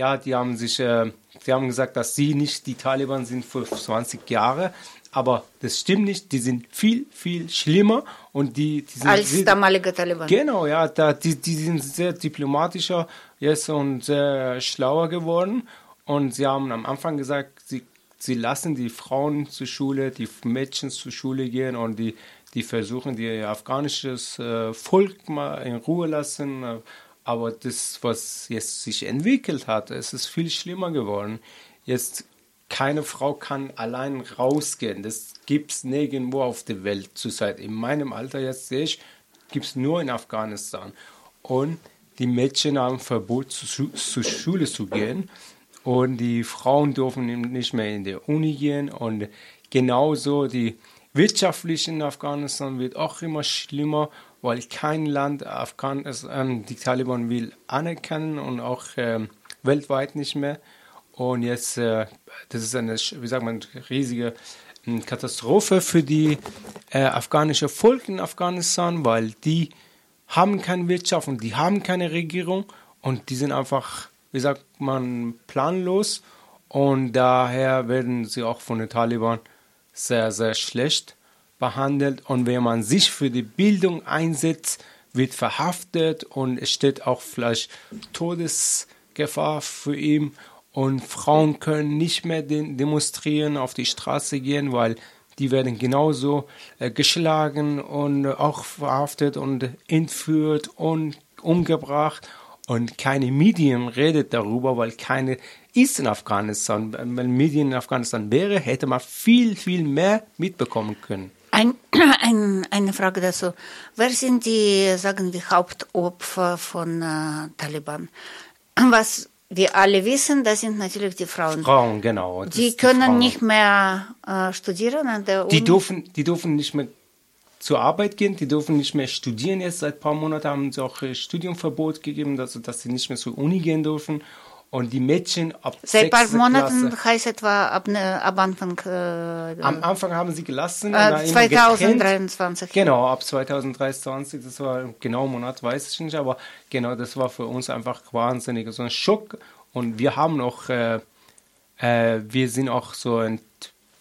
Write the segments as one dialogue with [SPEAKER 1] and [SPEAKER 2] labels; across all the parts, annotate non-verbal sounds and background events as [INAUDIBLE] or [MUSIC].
[SPEAKER 1] ja, die haben sich, äh, die haben gesagt, dass sie nicht die Taliban sind für 20 Jahre. Aber das stimmt nicht, die sind viel, viel schlimmer und die, die sind
[SPEAKER 2] Als
[SPEAKER 1] sehr-
[SPEAKER 2] damalige Taliban.
[SPEAKER 1] Genau, ja, da, die, die sind sehr diplomatischer jetzt und sehr schlauer geworden. Und sie haben am Anfang gesagt, sie, sie lassen die Frauen zur Schule, die Mädchen zur Schule gehen und die, die versuchen, die afghanisches äh, Volk mal in Ruhe lassen. Äh, Aber das, was jetzt sich entwickelt hat, es ist viel schlimmer geworden. Jetzt keine Frau kann allein rausgehen. Das gibt es nirgendwo auf der Welt zurzeit. In meinem Alter jetzt sehe ich, gibt es nur in Afghanistan. Und die Mädchen haben Verbot, zu, zur Schule zu gehen. Und die Frauen dürfen nicht mehr in die Uni gehen. Und genauso die wirtschaftliche in Afghanistan wird auch immer schlimmer, weil kein Land Afghanistan die Taliban will anerkennen und auch ähm, weltweit nicht mehr. Und jetzt, äh, das ist eine, wie sagt man, riesige ähm, Katastrophe für die äh, afghanische Volk in Afghanistan, weil die haben keine Wirtschaft und die haben keine Regierung und die sind einfach, wie sagt man, planlos und daher werden sie auch von den Taliban sehr, sehr schlecht behandelt. Und wenn man sich für die Bildung einsetzt, wird verhaftet und es steht auch vielleicht Todesgefahr für ihn. Und Frauen können nicht mehr demonstrieren, auf die Straße gehen, weil die werden genauso äh, geschlagen und auch verhaftet und entführt und umgebracht und keine Medien redet darüber, weil keine ist in Afghanistan. Wenn Medien in Afghanistan wäre, hätte man viel, viel mehr mitbekommen können.
[SPEAKER 2] Ein, [CLEARS THROAT] ein, eine Frage dazu. Wer sind die, sagen wir, Hauptopfer von äh, Taliban? [CLEARS THROAT] Was wir alle wissen, das sind natürlich die Frauen.
[SPEAKER 1] Frauen, genau.
[SPEAKER 2] die können
[SPEAKER 1] Frauen.
[SPEAKER 2] nicht mehr äh, studieren an der
[SPEAKER 1] Die dürfen, die dürfen nicht mehr zur Arbeit gehen, die dürfen nicht mehr studieren. Jetzt seit ein paar Monaten haben sie auch äh, Studiumverbot gegeben, dass, dass sie nicht mehr zur Uni gehen dürfen. Und die Mädchen ab
[SPEAKER 2] Seit ein paar Monaten
[SPEAKER 1] Klasse,
[SPEAKER 2] heißt etwa ab, ne, ab Anfang äh,
[SPEAKER 1] am Anfang haben sie gelassen.
[SPEAKER 2] äh,
[SPEAKER 1] getrennt.
[SPEAKER 2] 2023.
[SPEAKER 1] Genau, ab 2023, das war genau Monat, weiß ich nicht, aber genau, das war für uns einfach wahnsinnig so ein Schock. Und wir haben auch, äh, äh, wir sind auch so ein,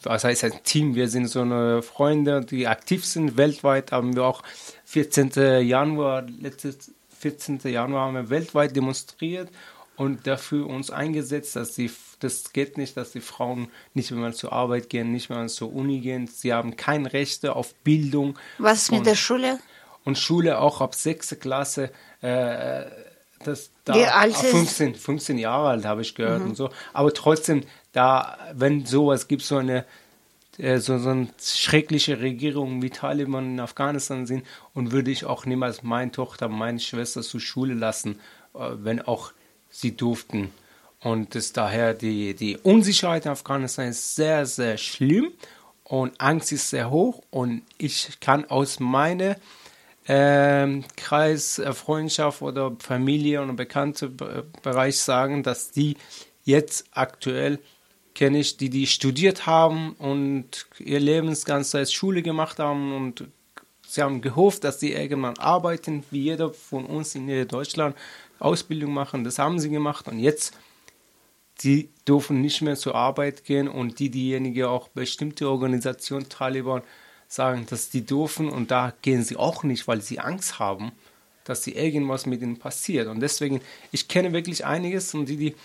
[SPEAKER 1] was heißt ein Team, wir sind so eine Freunde, die aktiv sind weltweit, haben wir auch 14. Januar, letztes 14. Januar haben wir weltweit demonstriert und dafür uns eingesetzt, dass die, das geht nicht, dass die Frauen nicht mehr zur Arbeit gehen, nicht mehr zur Uni gehen. Sie haben keine Rechte auf Bildung.
[SPEAKER 2] Was ist mit der Schule?
[SPEAKER 1] Und Schule auch ab 6. Klasse. Äh, das, da,
[SPEAKER 2] Wie alt
[SPEAKER 1] ab
[SPEAKER 2] ist-
[SPEAKER 1] 15, 15 Jahre alt habe ich gehört und so. Aber trotzdem, da, wenn sowas gibt, so eine äh, so, so eine schreckliche Regierung wie Taliban in Afghanistan sind und würde ich auch niemals meine Tochter, meine Schwester zur Schule lassen, äh, wenn auch sie durften. Und das daher die, die Unsicherheit in Afghanistan ist sehr, sehr schlimm und Angst ist sehr hoch und ich kann aus meiner ähm, Kreis, äh, oder Familie und bekannte Be- Bereich sagen, dass die jetzt aktuell kenne ich, die die studiert haben und ihr Lebensganzes Schule gemacht haben und sie haben gehofft, dass sie irgendwann arbeiten, wie jeder von uns in Deutschland Ausbildung machen. Das haben sie gemacht und jetzt die dürfen nicht mehr zur Arbeit gehen und die, diejenigen auch bestimmte Organisationen, Taliban, sagen, dass die dürfen und da gehen sie auch nicht, weil sie Angst haben, dass sie irgendwas mit ihnen passiert. Und deswegen, ich kenne wirklich einiges und die, die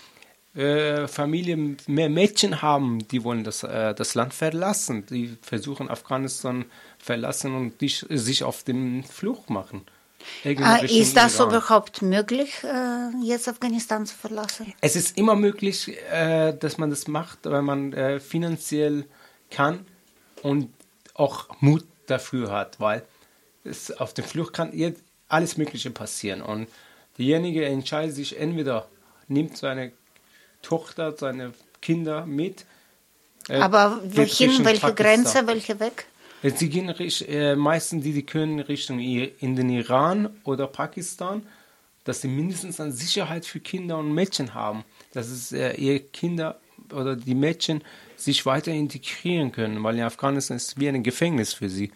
[SPEAKER 1] äh, Familien mehr Mädchen haben, die wollen das, äh, das Land verlassen. Die versuchen Afghanistan verlassen und die, sich auf den Flucht machen. Richtung
[SPEAKER 2] ist das
[SPEAKER 1] Iran.
[SPEAKER 2] überhaupt möglich, äh, jetzt Afghanistan zu verlassen?
[SPEAKER 1] Es ist immer möglich, äh, dass man das macht, wenn man äh, finanziell kann und auch Mut dafür hat, weil es auf der Flucht kann jetzt alles Mögliche passieren. Und derjenige entscheidet sich entweder, nimmt seine Tochter, seine Kinder mit. äh,
[SPEAKER 2] Aber wohin, welche
[SPEAKER 1] Pakistan.
[SPEAKER 2] Grenze, welche weg?
[SPEAKER 1] Sie gehen äh, meistens die, die können Richtung in den Iran oder Pakistan, dass sie mindestens eine Sicherheit für Kinder und Mädchen haben, dass es äh, ihre Kinder oder die Mädchen sich weiter integrieren können, weil in Afghanistan ist es wie ein Gefängnis für sie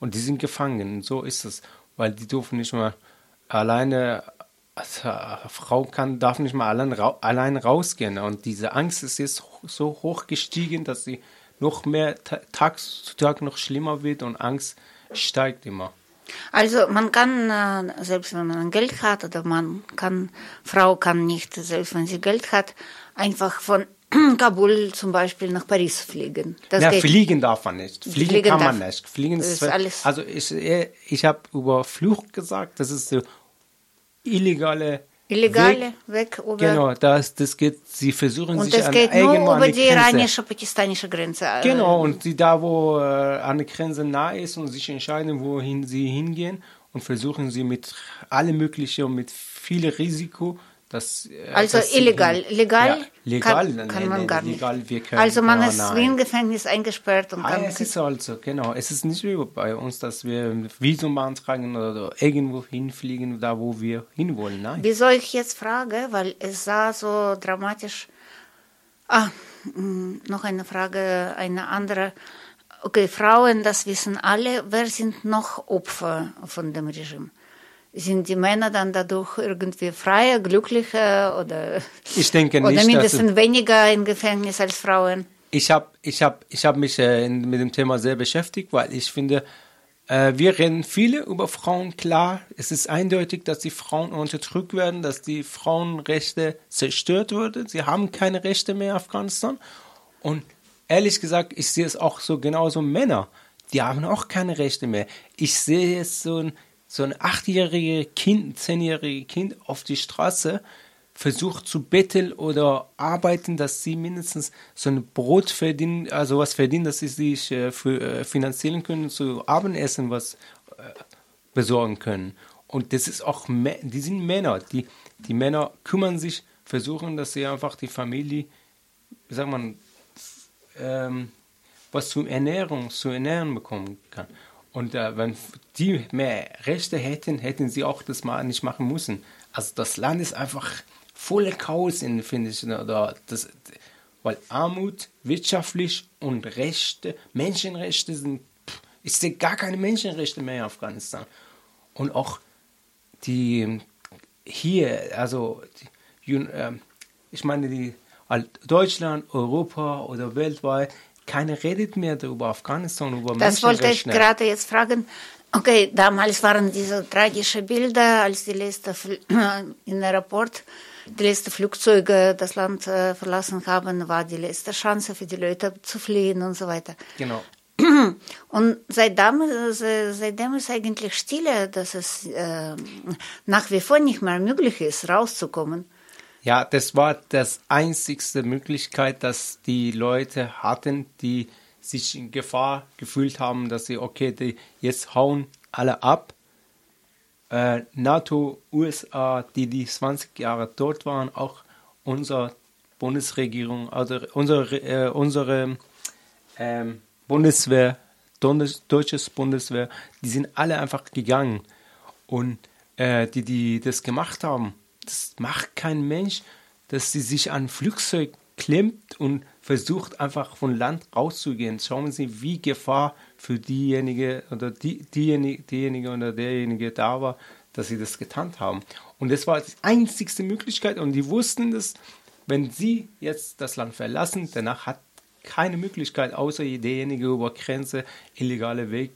[SPEAKER 1] und die sind gefangen. So ist es, weil die dürfen nicht mal alleine also, Frau kann, darf nicht mal allein, ra allein rausgehen. Und diese Angst ist jetzt so hoch gestiegen, dass sie noch mehr Tag zu Tag noch schlimmer wird und Angst steigt immer.
[SPEAKER 2] Also man kann, äh, selbst wenn man Geld hat, oder man kann, Frau kann nicht, selbst wenn sie Geld hat, einfach von [CLEARS THROAT] Kabul zum Beispiel nach Paris fliegen.
[SPEAKER 1] Das ja, fliegen darf man nicht. Fliegen, fliegen kann man nicht. Fliegen ist, ist alles. Also ich, ich habe über Flucht gesagt, das ist so illegale
[SPEAKER 2] Illegale Weg,
[SPEAKER 1] Weg über. Genau, das, das geht, sie versuchen
[SPEAKER 2] und
[SPEAKER 1] sich
[SPEAKER 2] das an geht nur über die iranische-pakistanische Grenze.
[SPEAKER 1] Genau, und sie da, wo äh, eine Grenze nah ist und sich entscheiden, wohin sie hingehen und versuchen sie mit allem Möglichen und mit viel Risiko das,
[SPEAKER 2] äh, also das illegal. Legal,
[SPEAKER 1] ja, legal
[SPEAKER 2] kann, kann man gar nicht. Also man ist nein. wie im Gefängnis eingesperrt. Und
[SPEAKER 1] ah, kann es ist also, genau. Es ist nicht wie bei uns, dass wir Visum beantragen oder irgendwo hinfliegen, da wo wir hinwollen. Nein.
[SPEAKER 2] Wieso ich jetzt frage, weil es sah so dramatisch. Ah, hm, noch eine Frage, eine andere. Okay, Frauen, das wissen alle. Wer sind noch Opfer von dem Regime? Sind die Männer dann dadurch irgendwie freier, glücklicher oder,
[SPEAKER 1] ich denke
[SPEAKER 2] nicht, oder mindestens weniger im Gefängnis als Frauen?
[SPEAKER 1] Ich habe ich hab, ich hab mich äh, mit dem Thema sehr beschäftigt, weil ich finde, äh, wir reden viele über Frauen, klar. Es ist eindeutig, dass die Frauen unterdrückt werden, dass die Frauenrechte zerstört wurden. Sie haben keine Rechte mehr in Afghanistan. Und ehrlich gesagt, ich sehe es auch so genauso Männer. Die haben auch keine Rechte mehr. Ich sehe es so ein so ein achtjähriges Kind, zehnjähriges Kind auf die Straße versucht zu betteln oder arbeiten, dass sie mindestens so ein Brot verdienen, also was verdienen, dass sie sich äh, für, äh, finanzieren können, zu Abendessen was äh, besorgen können. Und das ist auch, die sind Männer, die, die Männer kümmern sich, versuchen, dass sie einfach die Familie, wie sagt man, ähm, was zur Ernährung, zu ernähren bekommen kann. Und äh, wenn die mehr Rechte hätten, hätten sie auch das mal nicht machen müssen. Also das Land ist einfach voller Chaos, finde ich. Oder das, weil Armut, wirtschaftlich und Rechte, Menschenrechte sind, ich sehe gar keine Menschenrechte mehr in Afghanistan. Und auch die hier, also die, äh, ich meine, die Deutschland, Europa oder weltweit, keiner redet mehr über Afghanistan, über
[SPEAKER 2] Das wollte ich gerade jetzt fragen. Okay, damals waren diese tragischen Bilder, als die letzte [CLEARS THROAT] in Airport die letzten Flugzeuge das Land äh, verlassen haben, war die letzte Chance für die Leute zu fliehen und so weiter.
[SPEAKER 1] Genau. [CLEARS THROAT]
[SPEAKER 2] Und seitdem, äh, seitdem ist eigentlich Stille, dass es äh, nach wie vor nicht mehr möglich ist, rauszukommen.
[SPEAKER 1] Ja, das war das einzigste Möglichkeit, dass die Leute hatten, die sich in Gefahr gefühlt haben, dass sie, okay, die jetzt hauen alle ab. Äh, NATO, USA, die die 20 Jahre dort waren, auch unsere Bundesregierung, also unsere, äh, unsere ähm, Bundeswehr, deutsches Bundeswehr, die sind alle einfach gegangen. Und äh, die, die das gemacht haben, das macht kein Mensch, dass sie sich an Flugzeug klemmt und versucht einfach von Land rauszugehen. Schauen Sie, wie Gefahr für diejenige oder die, diejenige, diejenige oder derjenige da war, dass sie das getan haben. Und das war die einzigste Möglichkeit und die wussten dass wenn sie jetzt das Land verlassen, danach hat keine Möglichkeit, außer derjenige über Grenze illegale Weg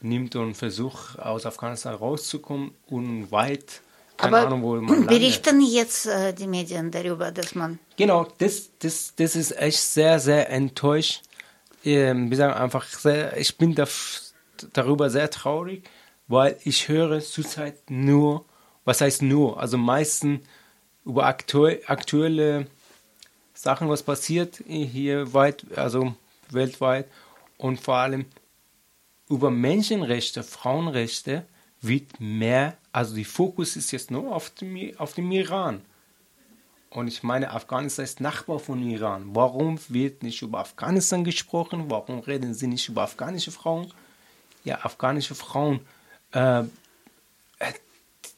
[SPEAKER 1] nimmt und versucht, aus Afghanistan rauszukommen und weit keine
[SPEAKER 2] Aber
[SPEAKER 1] Ahnung, wo
[SPEAKER 2] man berichten landet. jetzt äh, die Medien darüber, dass man.
[SPEAKER 1] Genau, das, das, das ist echt sehr, sehr enttäuscht. Ähm, wir sagen einfach sehr, ich bin da, darüber sehr traurig, weil ich höre zurzeit nur, was heißt nur, also meistens über aktu aktuelle Sachen, was passiert hier weit, also weltweit und vor allem über Menschenrechte, Frauenrechte wird mehr, also die Fokus ist jetzt nur auf dem, auf dem Iran. Und ich meine, Afghanistan ist Nachbar von Iran. Warum wird nicht über Afghanistan gesprochen? Warum reden sie nicht über afghanische Frauen? Ja, afghanische Frauen, äh,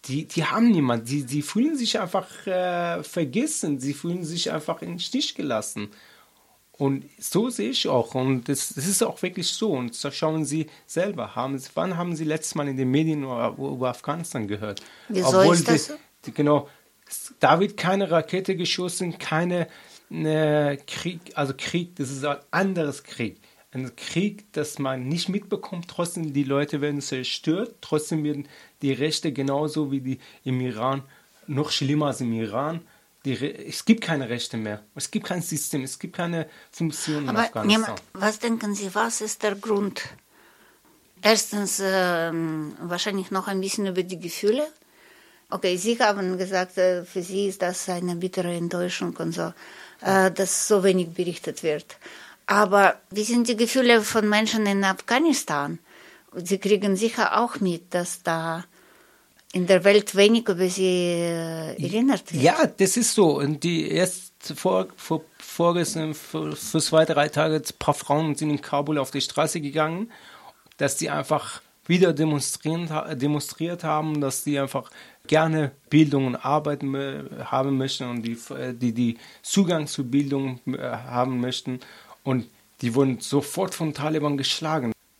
[SPEAKER 1] die, die haben niemanden. Die, die fühlen sich einfach äh, vergessen. Sie fühlen sich einfach in den Stich gelassen. Und so sehe ich auch. Und das, das ist auch wirklich so. Und so schauen Sie selber. Haben, wann haben Sie letztes Mal in den Medien über, Afghanistan gehört?
[SPEAKER 2] Wieso Obwohl ist das?
[SPEAKER 1] Die, genau. Da wird keine Rakete geschossen, keine ne, Krieg. Also Krieg, das ist ein anderes Krieg. Ein Krieg, das man nicht mitbekommt. Trotzdem, die Leute werden zerstört. Trotzdem werden die Rechte genauso wie die im Iran, noch schlimmer als im Iran, es gibt keine Rechte mehr. Es gibt kein System, es gibt keine Funktion
[SPEAKER 2] Aber in Afghanistan. was denken Sie, was ist der Grund? Erstens äh, wahrscheinlich noch ein bisschen über die Gefühle. Okay, Sie haben gesagt, äh, für Sie ist das eine bittere Enttäuschung und so, äh, dass so wenig berichtet wird. Aber wie sind die Gefühle von Menschen in Afghanistan? Sie kriegen sicher auch mit, dass da in der Welt wenig über sie äh, erinnert wird.
[SPEAKER 1] Ja, das ist so. Und die erst vor, vor, vorgestern, für, für zwei, drei Tage, ein paar Frauen sind in Kabul auf die Straße gegangen, dass die einfach wieder demonstrieren, demonstriert haben, dass die einfach gerne Bildung und Arbeit haben möchten und die, die, die Zugang zu Bildung äh, haben möchten. Und die wurden sofort von Taliban geschlagen.